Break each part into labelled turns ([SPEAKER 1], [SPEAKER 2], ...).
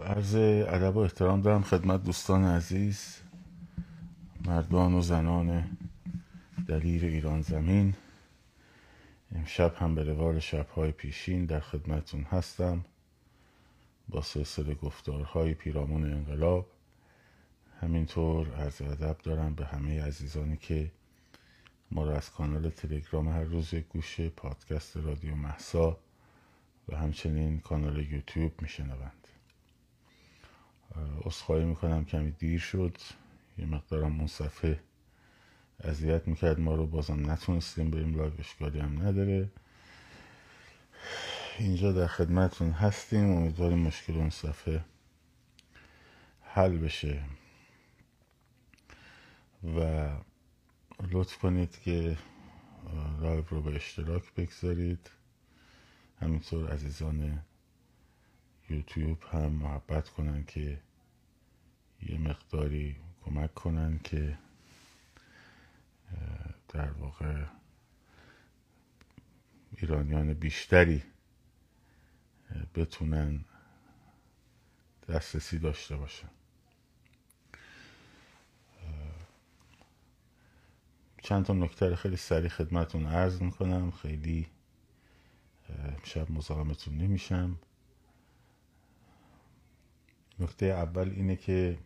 [SPEAKER 1] عرض ادب و احترام دارم خدمت دوستان عزیز مردان و زنان دلیر ایران زمین. امشب هم به روال شبهای پیشین در خدمتون هستم با سلسله گفتارهای پیرامون انقلاب. همینطور عرض ادب دارم به همه عزیزانی که ما را از کانال تلگرام هر روز گوشه پادکست رادیو محسا و همچنین کانال یوتیوب میشنوند. عذرخواهی می‌کنم کمی دیر شد. یه مقدارم اون صفحه اذیت می‌کرد ما رو بازم نتونستیم بریم live اشکالی هم نداره. اینجا در خدمتون هستیم. امیدواریم مشکل اون صفحه حل بشه. و لطف کنید که لایو رو به اشتراک بگذارید. همینطور عزیزان یوتیوب هم محبت کنن که یه مقداری کمک کنن که در واقع ایرانیان بیشتری بتونن دسترسی داشته باشن. چند تا نکته خیلی سریع خدمتون عرض می‌کنم. خیلی شب مزاحمتون نمیشم. نکته اول اینه که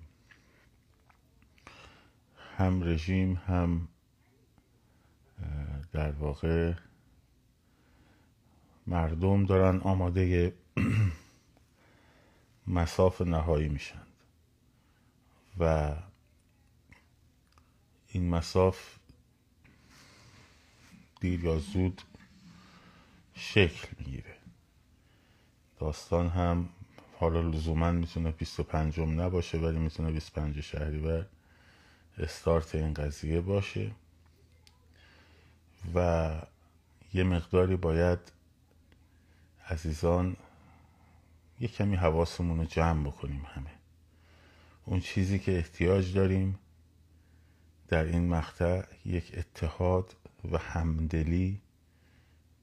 [SPEAKER 1] هم رژیم هم در واقع مردم دارن آماده مساف نهایی میشند و این مساف دیر یا زود شکل می‌گیره. داستان هم حالا لزوما می‌تونه 25 نباشه ولی می‌تونه 25 شهریور استارت این قضیه باشه. و یه مقداری باید عزیزان یه کمی حواسمون رو جمع بکنیم همه. اون چیزی که احتیاج داریم در این مقطع یک اتحاد و همدلی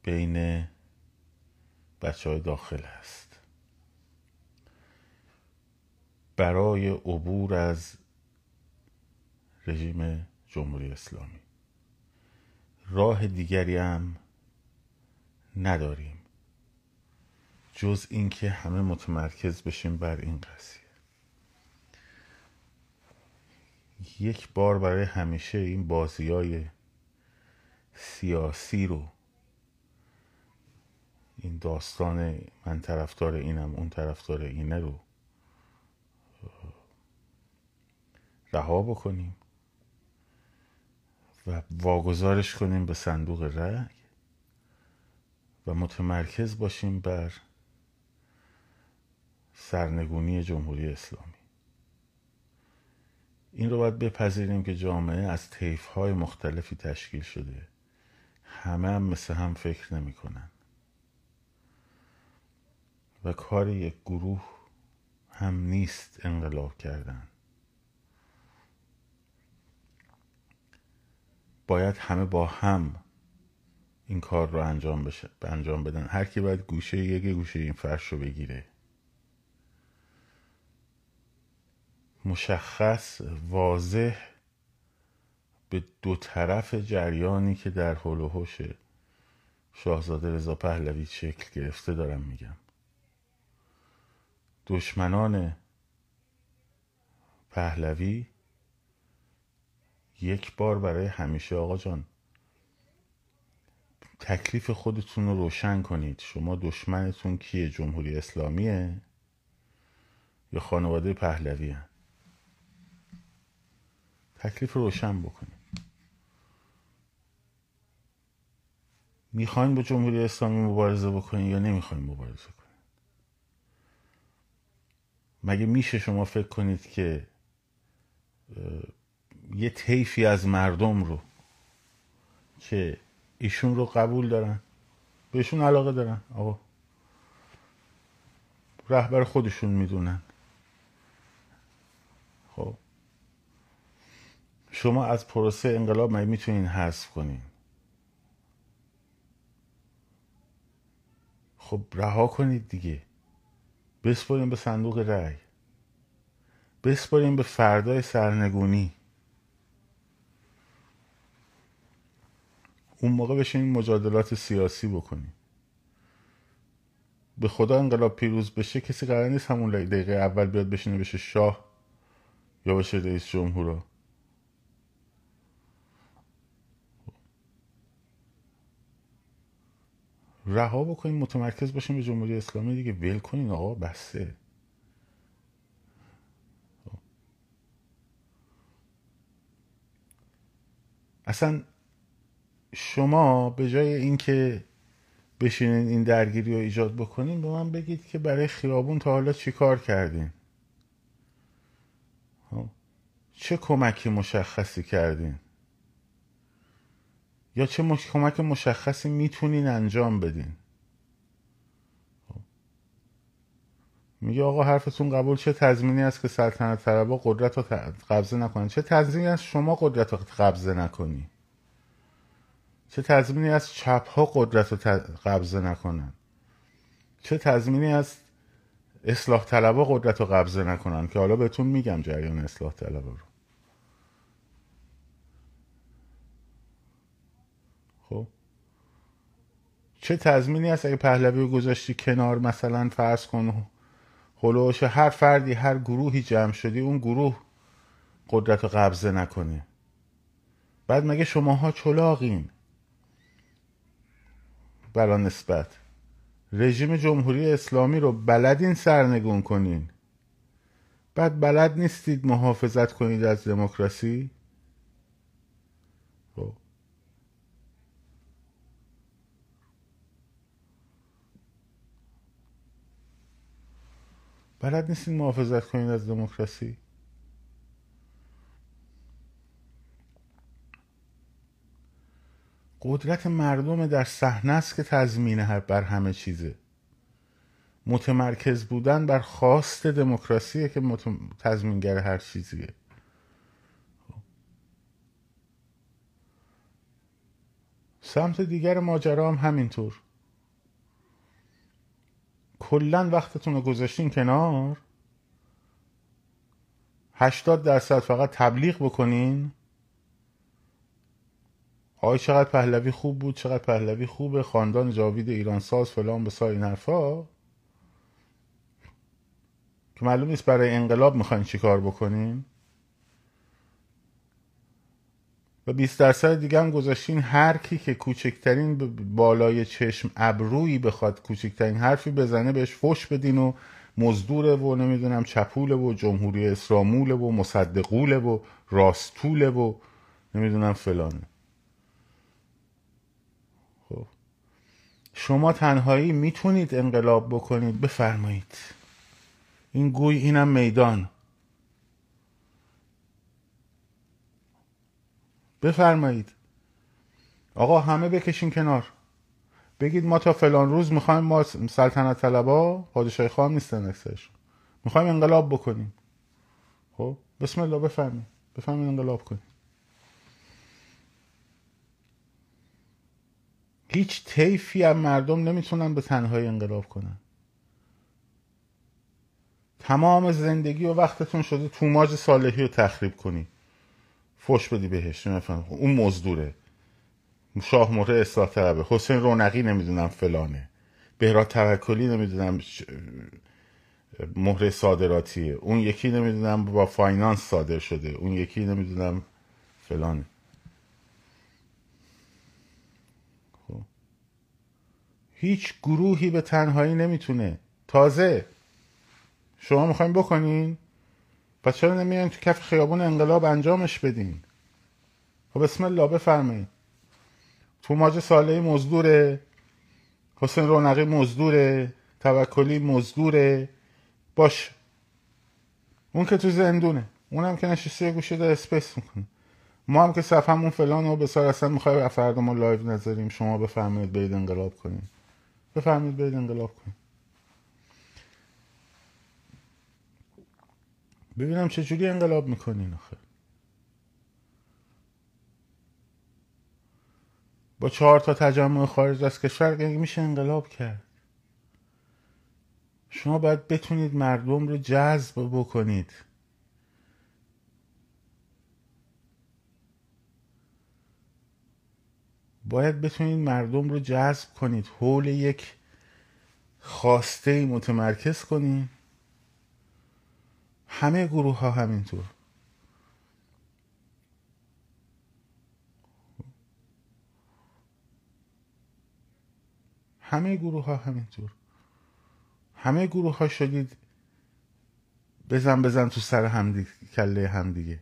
[SPEAKER 1] بین بچه های داخل هست. برای عبور از رژیم جمهوری اسلامی. راه دیگری هم نداریم. جز اینکه همه متمرکز بشیم بر این قضیه. یک بار برای همیشه این بازی های سیاسی رو این داستان من طرفدار اینم اون طرفدار اینه رو رها بکنیم و واگذارش کنیم به صندوق رأی و متمرکز باشیم بر سرنگونی جمهوری اسلامی. این رو باید بپذیریم که جامعه از طیف های مختلفی تشکیل شده. همه هم مثل هم فکر نمی کنن. و کار یک گروه هم نیست انقلاب کردن. باید همه با هم این کار رو انجام بشه انجام بدن. هر کی باید گوشه یک گوشه این فرش رو بگیره. مشخص واضح به دو طرف جریانی که در حول و حوش شاهزاده رضا پهلوی شکل گرفته دارم میگم. دشمنان پهلوی یک بار برای همیشه آقا جان. تکلیف خودتون رو روشن کنید. شما دشمنتون کیه؟ جمهوری اسلامیه؟ یا خانواده پهلوی هن؟ تکلیف رو روشن بکنید. می‌خواین با جمهوری اسلامی مبارزه بکنید یا نمی‌خواین مبارزه کنید مگه میشه شما فکر کنید که یه طیفی از مردم رو که ایشون رو قبول دارن بهشون علاقه دارن. آقا رهبر خودشون می‌دونن. خب شما از پروسه انقلاب مگه می‌تونین حذف کنین؟ خب رها کنید دیگه. بسپریم به صندوق رأی. بسپریم به فردای سرنگونی. اون موقع بشین مجادلات سیاسی بکنیم. به خدا انقلاب پیروز بشه کسی قرار نیست همون دقیقه اول بیاد بشینه بشه شاه یا بشه رئیس جمهورا رها بکنیم متمرکز باشیم به جمهوری اسلامی دیگه. ول کنین آقا بسته اصلا شما به جای اینکه بشینین این درگیری رو ایجاد بکنین به من بگید که برای خیابون تا حالا چی کار کردین خب. چه کمکی مشخصی کردین یا چه مش... کمک مشخصی می‌تونین انجام بدین خب. میگه آقا حرفتون قبول چه تضمینی است که سلطنت طلبا قدرت رو قبضه نکنن چه تضمینی است شما قدرت رو قبضه نکنی چه تضمینی از چپ ها قدرت رو قبضه نکنن؟ چه تضمینی از اصلاح طلبا قدرت رو قبضه نکنن؟ که حالا بهتون میگم جریان اصلاح طلبا رو. خب؟ چه تضمینی هست اگه پهلوی رو گذاشتی کنار مثلا فرض کن هلوش هر فردی هر گروهی جمع شدی اون گروه قدرت رو قبضه نکنه. بعد مگه شماها چلاقین؟ بلا نسبت. رژیم جمهوری اسلامی رو بلدین سرنگون کنین. بعد بلد نیستید محافظت کنید از دموکراسی؟ خب. بلد نیستید محافظت کنید از دموکراسی؟ قدرت مردم در صحنه است که تضمین بر همه چیزه. متمرکز بودن بر خواست دموکراسیه که تضمینگر هر چیزیه. سمت دیگر ماجرا هم همینطور. کلا وقتتون رو گذاشتین کنار. هشتاد درصد فقط تبلیغ بکنین. آی چقدر پهلوی خوب بود چقدر پهلوی خوبه خاندان جاوید ایران ساز فلان به این حرفا. که معلوم نیست برای انقلاب می‌خواین چی کار بکنین و 20 درصد دیگه هم گذاشتین هر کی که کوچکترین بالای چشم ابرویی بخواد کوچکترین حرفی بزنه بهش فش بدین و مزدوره و نمی‌دونم چپوله و جمهوری اسراموله و مصدقوله و راستوله و نمی‌دونم فلانه شما تنهایی می‌تونید انقلاب بکنید بفرمایید. این گوی اینم میدان. بفرمایید. آقا همه بکشین کنار. بگید ما تا فلان روز می‌خوایم ما سلطنت طلبا پادشاهی خواهم نیستن اکسش می‌خوایم انقلاب بکنیم. خب بسم الله بفرمایید. بفرمایید انقلاب کنیم. هیچ طیفی از مردم نمی‌تونن به تنهایی انقلاب کنن. تمام زندگی و وقتتون شده توماج صالحی رو تخریب کنی. فش بدی بهش اون مزدوره. شاه مهره اصلاح طلبه. حسین رونقی نمی‌دونم فلانه. بهراد توکلی نمی‌دونم مهره صادراتیه اون یکی نمی‌دونم با فاینانس صادر شده. اون یکی نمی‌دونم فلانه. هیچ گروهی به تنهایی نمی‌تونه. تازه. شما می‌خوایم بکنین؟ پس چرا نمیان تو کف خیابون انقلاب انجامش بدین؟ خب بسم الله بفرمایید. تو ماج ساله مزدوره. حسین رونقی مزدوره. توکلی مزدوره. باش. اون که تو زندونه. اونم که نشسته گوشه داره space می‌کنه. ما هم که صفحمون فلان و بیسار اصلا می‌خوای فردا ما live نذاریم. شما بفرمایید برید انقلاب کنید بفرمید برید انقلاب کن ببینم چجوری انقلاب می‌کنین آخه. با چهار تا تجمع خارج از کشور میشه انقلاب کرد. شما باید بتونید مردم رو جذب بکنید. باید بتونید مردم رو جذب کنید. حول یک خواسته متمرکز کنید. همه گروه ها همینطور. همه گروه ها همینطور. همه گروه ها شدید. بزن بزن تو سر همدیگه کله همدیگه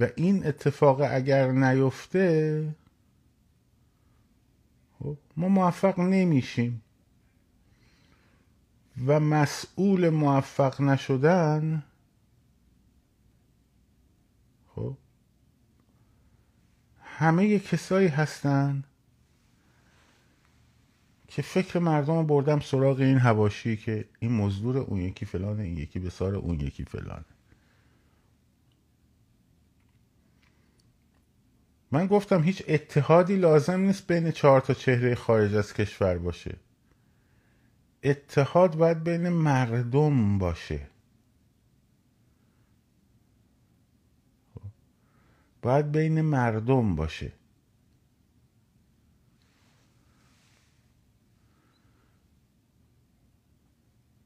[SPEAKER 1] و این اتفاق اگر نیفته خب، ما موفق نمیشیم. و مسئول موفق نشدن خب همه کسایی هستن که فکر مردم بردم سراغ این هواشی که این مزدور اون یکی فلانه این یکی بسار اون یکی فلانه. من گفتم هیچ اتحادی لازم نیست بین چهار تا چهره خارج از کشور باشه. اتحاد باید بین مردم باشه. باید بین مردم باشه.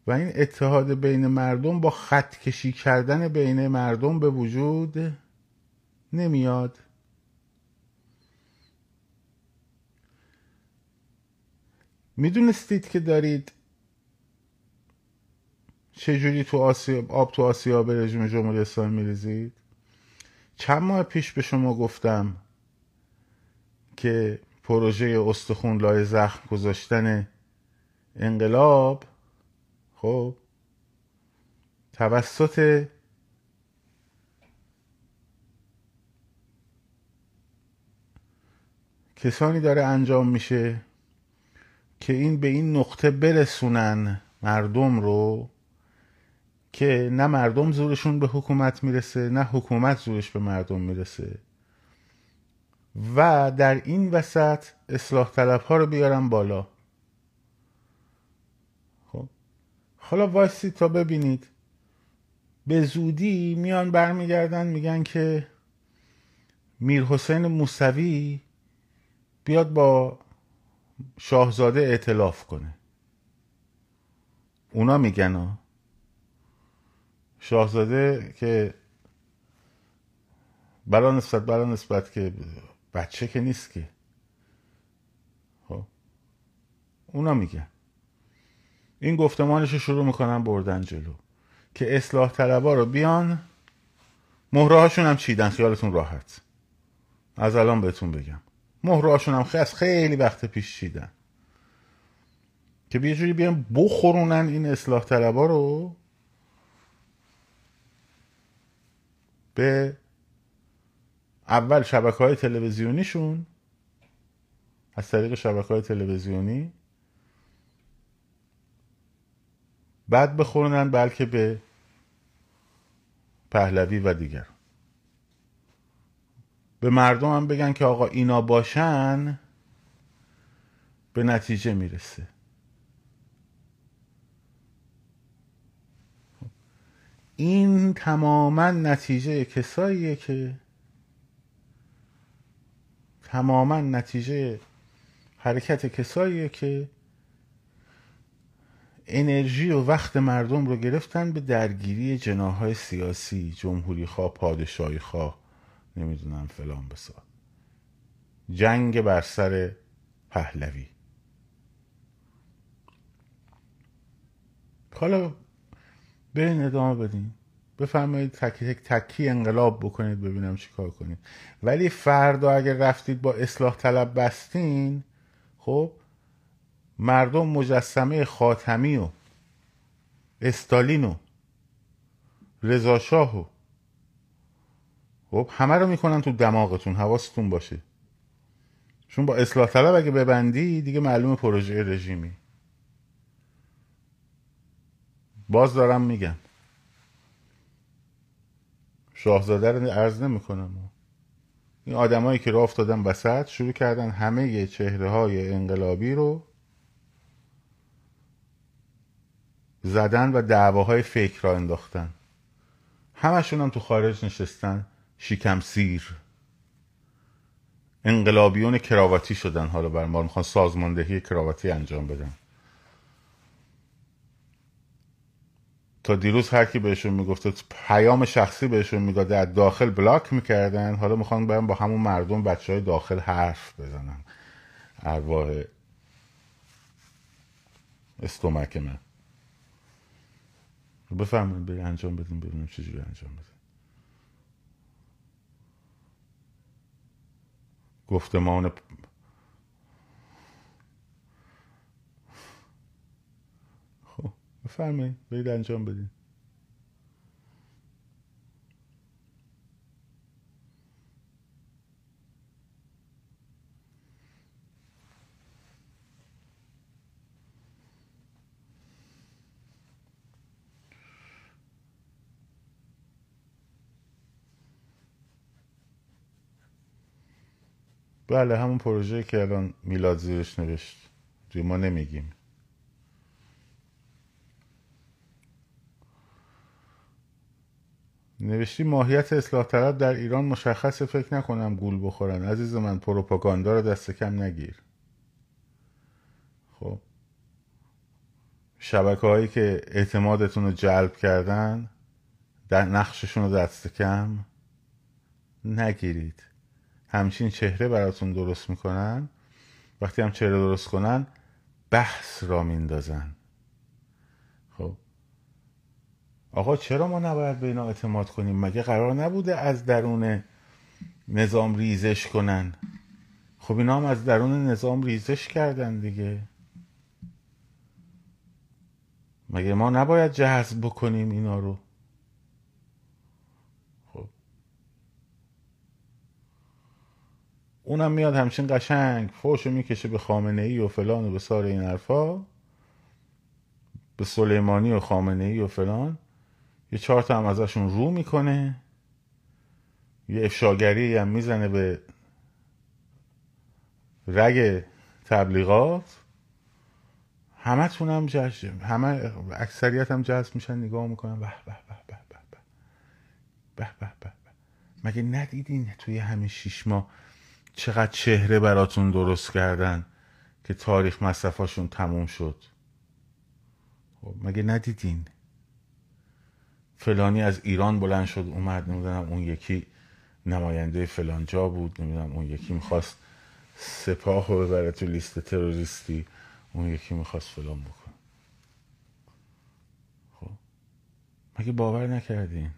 [SPEAKER 1] و این اتحاد بین مردم با خط کشی کردن بین مردم به وجود نمیاد. می‌دونستید که دارید چجوری تو آسیاب آب تو آسیاب رژیم جمهوری اسلامی میریزید؟ چند ماه پیش به شما گفتم که پروژه استخون لای زخم گذاشتن انقلاب خب توسط کسانی داره انجام میشه که این به این نقطه برسونن مردم رو که نه مردم زورشون به حکومت می‌رسه نه حکومت زورش به مردم می‌رسه. و در این وسط اصلاح طلب ها رو بیارم بالا. خب. حالا وایسی تا ببینید. به زودی میان برمیگردن میگن که میر حسین موسوی بیاد با شاهزاده اعتلاف کنه. اونا میگن ها. شاهزاده که برا نسبت برا نسبت که بچه که نیست که. خب؟ اونا میگن. این گفتمانش رو شروع می‌کنن بردن جلو. که اصلاح طلبا رو بیان مهره هاشون هم چیدن خیالتون راحت. از الان بهتون بگم. مهره هاشون هم خیلی خیلی وقت پیش چیدن. که یه جوری بیان بخورونن این اصلاح طلبا رو به اول شبکه های تلویزیونیشون از طریق شبکه های تلویزیونی بعد بخورنن بلکه به پهلوی و دیگر. به مردم هم بگن که آقا اینا باشن به نتیجه می‌رسه. این تماما نتیجه کساییه که تماما نتیجه حرکت کساییه که انرژی و وقت مردم رو گرفتن به درگیری جناهای سیاسی جمهوری خواه پادشاهی خواه. نمی‌دونم فلان بسار جنگ بر سر پهلوی. حالا برین ادامه بدین. بفرمایید تک تک تکی انقلاب بکنید ببینم چی کار کنید. ولی فردا اگر رفتید با اصلاح طلب بستین خب مردم مجسمه خاتمی و استالین و رضاشاه و خب همه رو می‌کنن تو دماغتون حواستون باشه. چون با اصلاح طلب اگه ببندی دیگه معلوم پروژه رژیمی. باز دارم میگم. شاهزاده رو عرض نمی‌کنم. این آدمایی که راه افتادن وسط شروع کردن همه چهره های انقلابی رو زدن و دعواهای فکر را انداختن. همشون هم تو خارج نشستن. شیکم سیر انقلابیون کراواتی شدن حالا بر ما. می‌خوان سازماندهی کراواتی انجام بدن. تا دیروز هر کی بهشون می‌گفت پیام شخصی بهشون می‌داد در داخل بلاک می‌کردن. حالا می‌خوان برن با همون مردم بچه های داخل حرف بزنن. ارواح استومک من. بفهمین انجام بدیم ببینیم چجوری انجام بدیم گفتمان خب بفرمایید برید انجام بدین. بله همون پروژه که الان میلاد زیرش نوشت. ما نمیگیم. نوشتی ماهیت اصلاح طلب در ایران مشخص فکر نکنم گول بخورن. عزیز من پروپاگاندا رو دست کم نگیر. خب. شبکه هایی که اعتمادتون رو جلب کردن در نقششون رو دست کم نگیرید. همچین چهره براتون درست می‌کنن. وقتی هم چهره درست کنن بحث را میندازن. خب. آقا چرا ما نباید به اینا اعتماد کنیم؟ مگه قرار نبوده از درون نظام ریزش کنن؟ خب اینا هم از درون نظام ریزش کردن دیگه. مگه ما نباید جذب بکنیم اینا رو؟ اونم میاد همچین قشنگ فوشو می‌کشه به خامنه ای و فلان و به سار این حرفا. به سلیمانی و خامنه ای و فلان. یه چهار تا هم ازشون رو می‌کنه. یه افشاگری هم می‌زنه به رگ تبلیغات. همه تونم جشن همه اکثریت هم جذب میشن نگاه می‌کنن. به به به به به به به به. مگه ندیدین توی همین شیش ماه چقدر چهره براتون درست کردن که تاریخ مصرفاشون تموم شد. خب مگه ندیدین؟ فلانی از ایران بلند شد اومد نمی‌دونم اون یکی نماینده فلان جا بود نمی‌دونم اون یکی می‌خواست سپاه رو ببره تو لیست تروریستی اون یکی می‌خواست فلان بکن خب مگه باور نکردین؟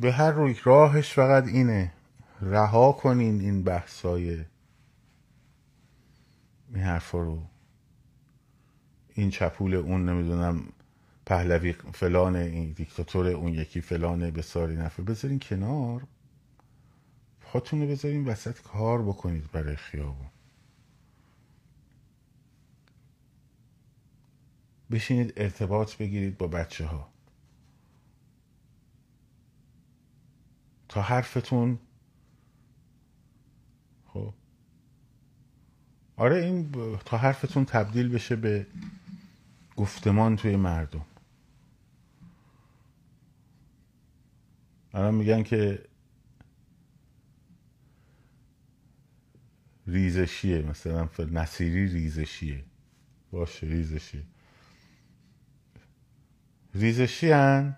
[SPEAKER 1] به هر روی راهش فقط اینه. رها کنین این بحثای این حرفا رو. این چپول اون نمی‌دونم پهلوی فلان این دیکتاتور اون یکی فلانه به ساری نفر. بذارین کنار. پاتون رو بذارین وسط کار بکنید برای خیابون. بشینید ارتباط بگیرید با بچه ها تا حرفتون. خب. آره این تا حرفتون تبدیل بشه به گفتمان توی مردم. الان میگن که ریزشیه مثلا نصیری ریزشیه. باشه ریزشیه. ریزشی هن؟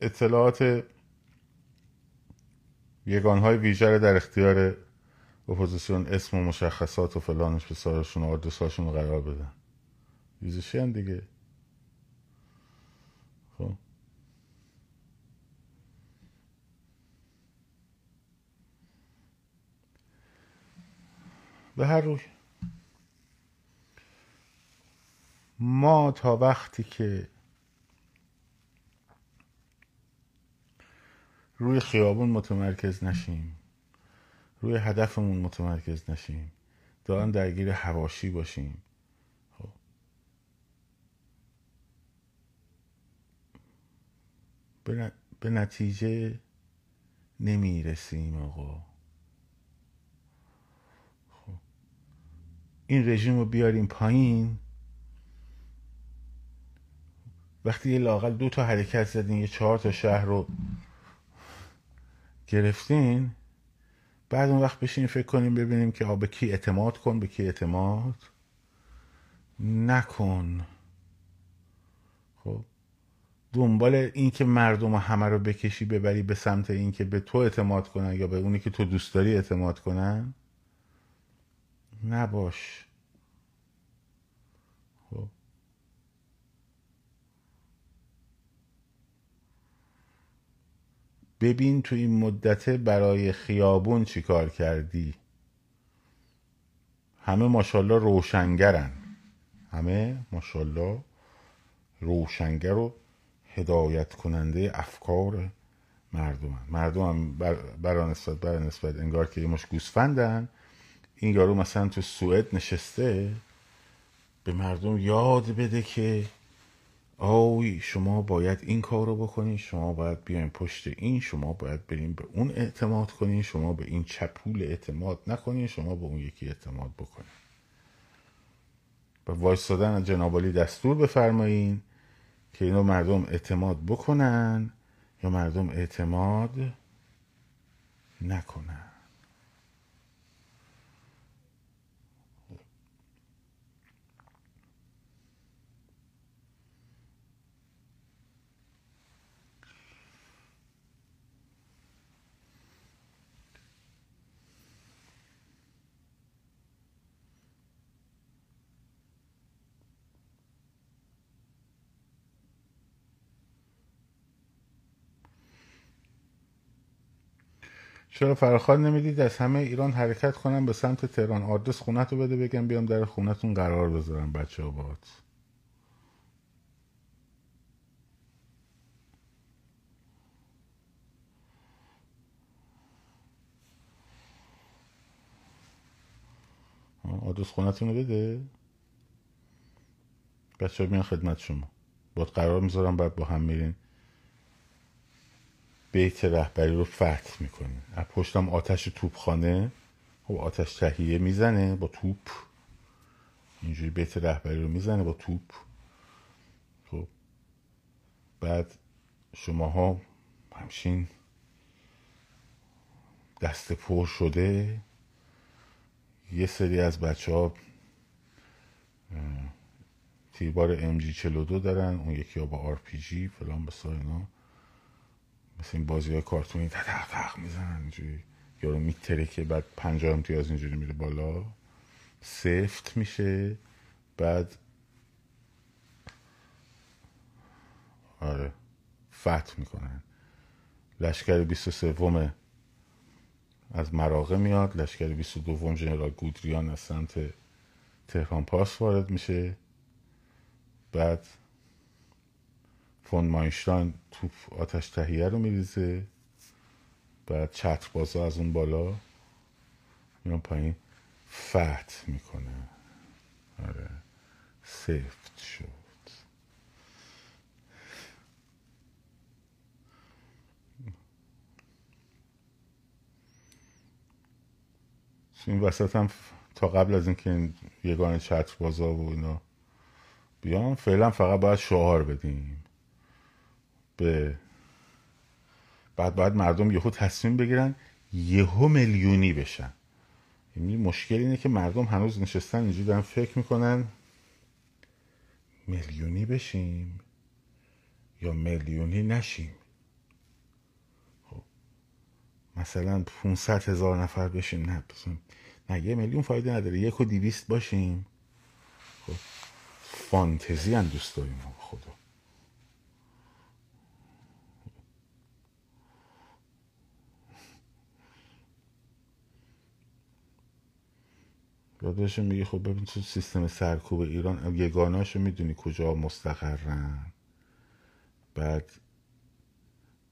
[SPEAKER 1] اطلاعات یگانهای ویژه در اختیار اپوزیسیون اسم و مشخصات و فلانش به سارشون و آدرساشون رو قرار بدن. ریزشی هم دیگه. خب. به هر روی ما تا وقتی که روی خیابون متمرکز نشیم. روی هدفمون متمرکز نشیم. دارن درگیر هواشی باشیم. خب. به نتیجه نمی‌رسیم آقا. خب. این رژیم رو بیاریم پایین. وقتی یه لاقل دو تا حرکت زدین یه چهار تا شهر رو گرفتین بعد اون وقت بشین فکر کنیم ببینیم که به کی اعتماد کن به کی اعتماد نکن. خب دنبال این که مردم همه رو بکشی ببری به سمت این که به تو اعتماد کنن یا به اونی که تو دوست داری اعتماد کنن؟ نباش. ببین تو این مدت برای خیابون چی کار کردی؟ همه ماشاءالله روشنگرن. همه ماشاءالله روشنگر و هدایت کننده افکار مردم مردم هم بر, نسبت بر نسبت انگار که یه مش گوسفندن. این یارو مثلا تو سوئد نشسته به مردم یاد بده که آوی شما باید این کار رو بکنین شما باید بیاین پشت این شما باید بریم به اون اعتماد کنین شما به این چپول اعتماد نکنین شما به اون یکی اعتماد بکنین. و وایستادن جنابالی دستور بفرمایین که اینو مردم اعتماد بکنن یا مردم اعتماد نکنن. چرا فراخواد نمی‌دید؟ از همه ایران حرکت کنم به سمت تهران. آدرس خونت رو بده بگم بیام در خونتون قرار بذارم بچه ها باید آدرس خونتون رو بده. بچه ها میان خدمت شما. باید قرار می‌ذارم باید با هم میرین. بیت رهبری رو فتح می‌کنه. از پشتم آتش توپخانه خب آتش تهیه می‌زنه با توپ. اینجوری بیت رهبری رو می‌زنه با توپ. خب. بعد شماها همشین دست پر شده. یه سری از بچه ها تیربار ام جی 42 دارن. اون یکی ها با جی فلان به اینا. مثل این بازی های کارتونی تق تق می‌زنن اینجوری. یارو میتره که بعد پنجاه امتیاز اینجوری میره بالا. سفت میشه. بعد آره فتح می‌کنن. لشکر 23 از مراغه میاد. لشکر 22 جنرال گودریان از سمت تهران پاس وارد میشه. بعد فون ماینشتاین توپ آتش تهیه رو میریزه. بعد چتر بازا از اون بالا. میان پایین. فتح می‌کنه. آره. سفت شد. این وسط هم تا قبل از اینکه این یگان چتر بازا و اینا بیان فعلا فقط باید شعار بدیم. به بعد باید مردم یهو تصمیم بگیرن یهو میلیونی بشن. یعنی مشکل اینه که مردم هنوز نشستن اینجوری دارن فکر می‌کنن میلیونی بشیم یا میلیونی نشیم. خب مثلا 500 هزار نفر بشیم. نه نه یه میلیون فایده نداره. یک و دیویست باشیم. خب فانتزی هم دوست داریم خدا. داداشم میگه خب ببین تو سیستم سرکوب ایران یگاناشو می‌دونی کجا مستقرن. بعد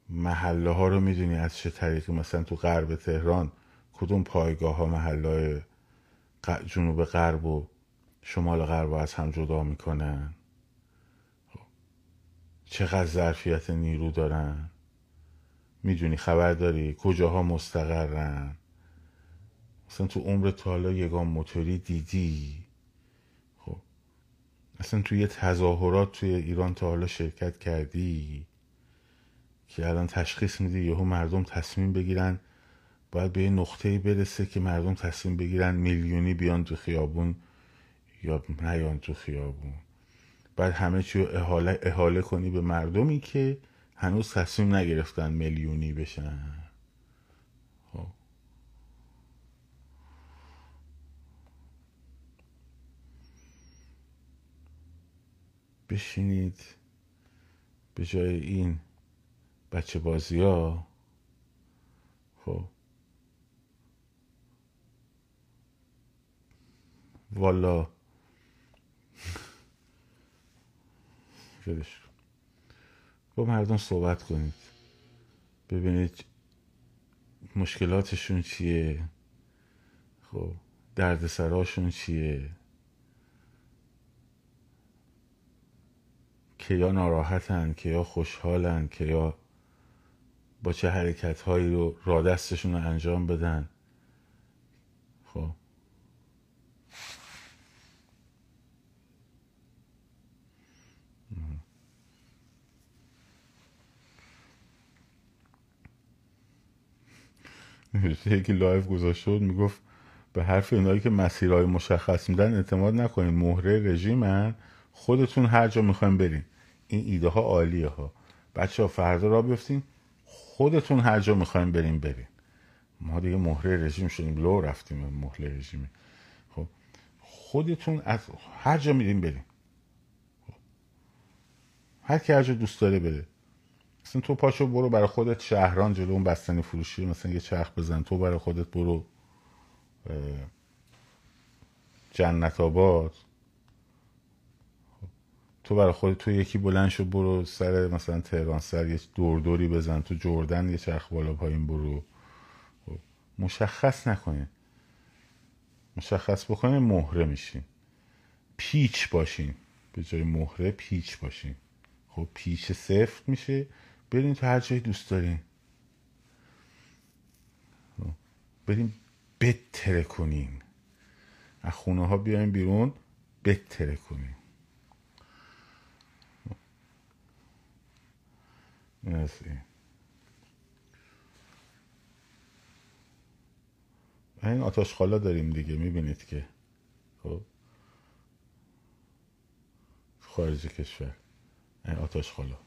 [SPEAKER 1] محله ها رو می‌دونی از چه طریقی مثلا تو غرب تهران کدوم پایگاه ها محله جنوب غرب و شمال غرب از هم جدا می‌کنن؟ خب. چقدر ظرفیت نیرو دارن؟ می‌دونی خبر داری؟ کجاها مستقرن؟ اصلا تو عمر تالا یگان موتوری دیدی؟ خب. اصلا توی یه تظاهرات توی ایران تا حالا شرکت کردی؟ که الان تشخیص میدی یهو مردم تصمیم بگیرن باید به یه نقطه برسه که مردم تصمیم بگیرن میلیونی بیان تو خیابون یا نیان تو خیابون. بعد همه چی رو احاله, احاله کنی به مردمی که هنوز تصمیم نگرفتن میلیونی بشن. بشینید به جای این بچه بازی ها. خب. والا. با مردم صحبت کنید. ببینید مشکلاتشون چیه. خب. دردسراشون چیه. که یا ناراحتن که یا خوشحالن که یا با چه حرکت هایی رو را دستشون رو انجام بدن. خب. یکی live گذاشت شد می‌گفت به حرف اینایی که مسیرهای مشخص میدن اعتماد نکنین مهره رژیمن خودتون هر جا می‌خوایم برین. این ایده ها عالیه ها بچه ها فردا راه بیفتین خودتون هر جا می‌خوایم بریم بریم ما دیگه مهره رژیم شدیم. لو رفتیم مهره رژیم خب خودتون از هر جا میریم بریم خب. هر کی هر جا دوست داره بره. مثلا تو پاشو برو برای خودت شهران جلو اون بستنی فروشی مثلا یه چرخ بزن. تو برای خودت برو جنت آباد. تو برای خودت تو یکی بلند شو برو سر مثلا تهران سر یه دوردوری بزن تو جردن یه چرخ بالا پایین برو. خب، مشخص نکنین مشخص بکنین مهره میشین پیچ باشین به جای مهره پیچ باشین خب پیچ سفت میشه. برین تو هر جایی دوست دارین خب، بریم بتره کنین از خونه ها بیایم بیرون بتره کنین مرسی. این آتاش خالا داریم دیگه می‌بینید که. خب. خارج کشور. این آتاش خالا.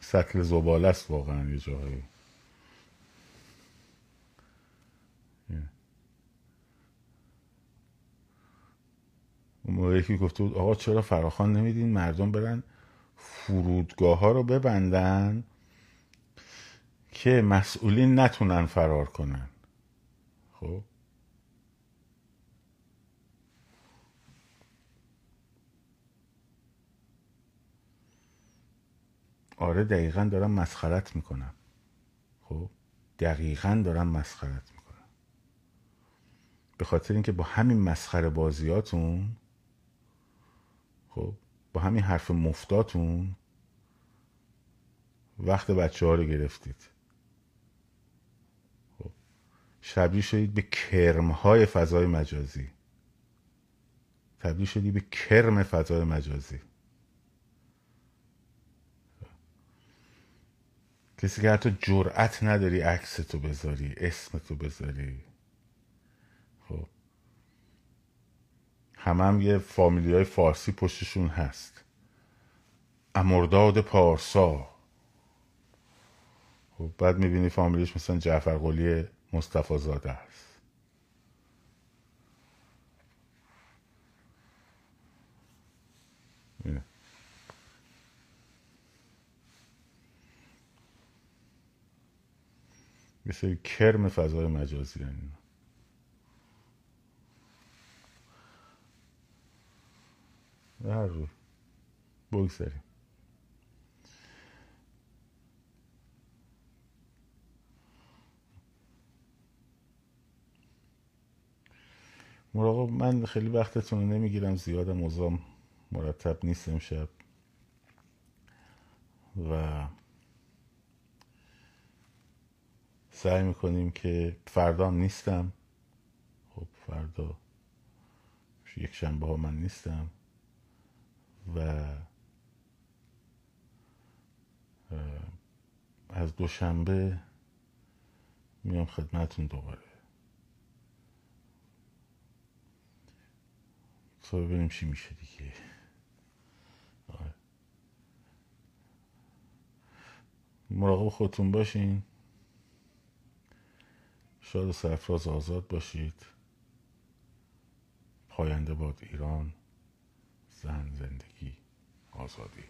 [SPEAKER 1] سطل زباله است واقعا یه جاهایی. اون موقعی که گفته بود آقا چرا فراخان نمیدین؟ مردم برن فرودگاه ها رو ببندن که مسئولین نتونن فرار کنن. خب؟ آره دقیقا دارم مسخرت می‌کنم. خب؟ دقیقا دارم مسخرت می‌کنم. به خاطر اینکه با همین مسخره بازیاتون خب؟ همین حرف مفتاتون وقت بچه ها رو گرفتید. خب شبیه شدید به کرم های فضای مجازی. تبدیل شدید به کرم فضای مجازی. کسی که حتی جرأت نداری عکس تو بذاری اسم تو بذاری خب همه هم یه فامیلی های فارسی پشتشون هست. امرداد پارسا. خب بعد می‌بینی فامیلیش مثلا جعفر قلی مصطفی زاده است. سری کرم فضای مجازی هن هر روی بگذاریم. مراقب من خیلی وقتتون رو نمی‌گیرم زیادم موضوع مرتب نیست امشب. و سعی می‌کنیم که فردام نیستم. خب فردا یک شنبه ها من نیستم. و از دوشنبه میام خدمتون دوباره. تا ببینیم چی میشه دیگه. آره. مراقب خودتون باشین. شاد و سرفراز آزاد باشید. پاینده باد ایران. زن زندگی آزادی.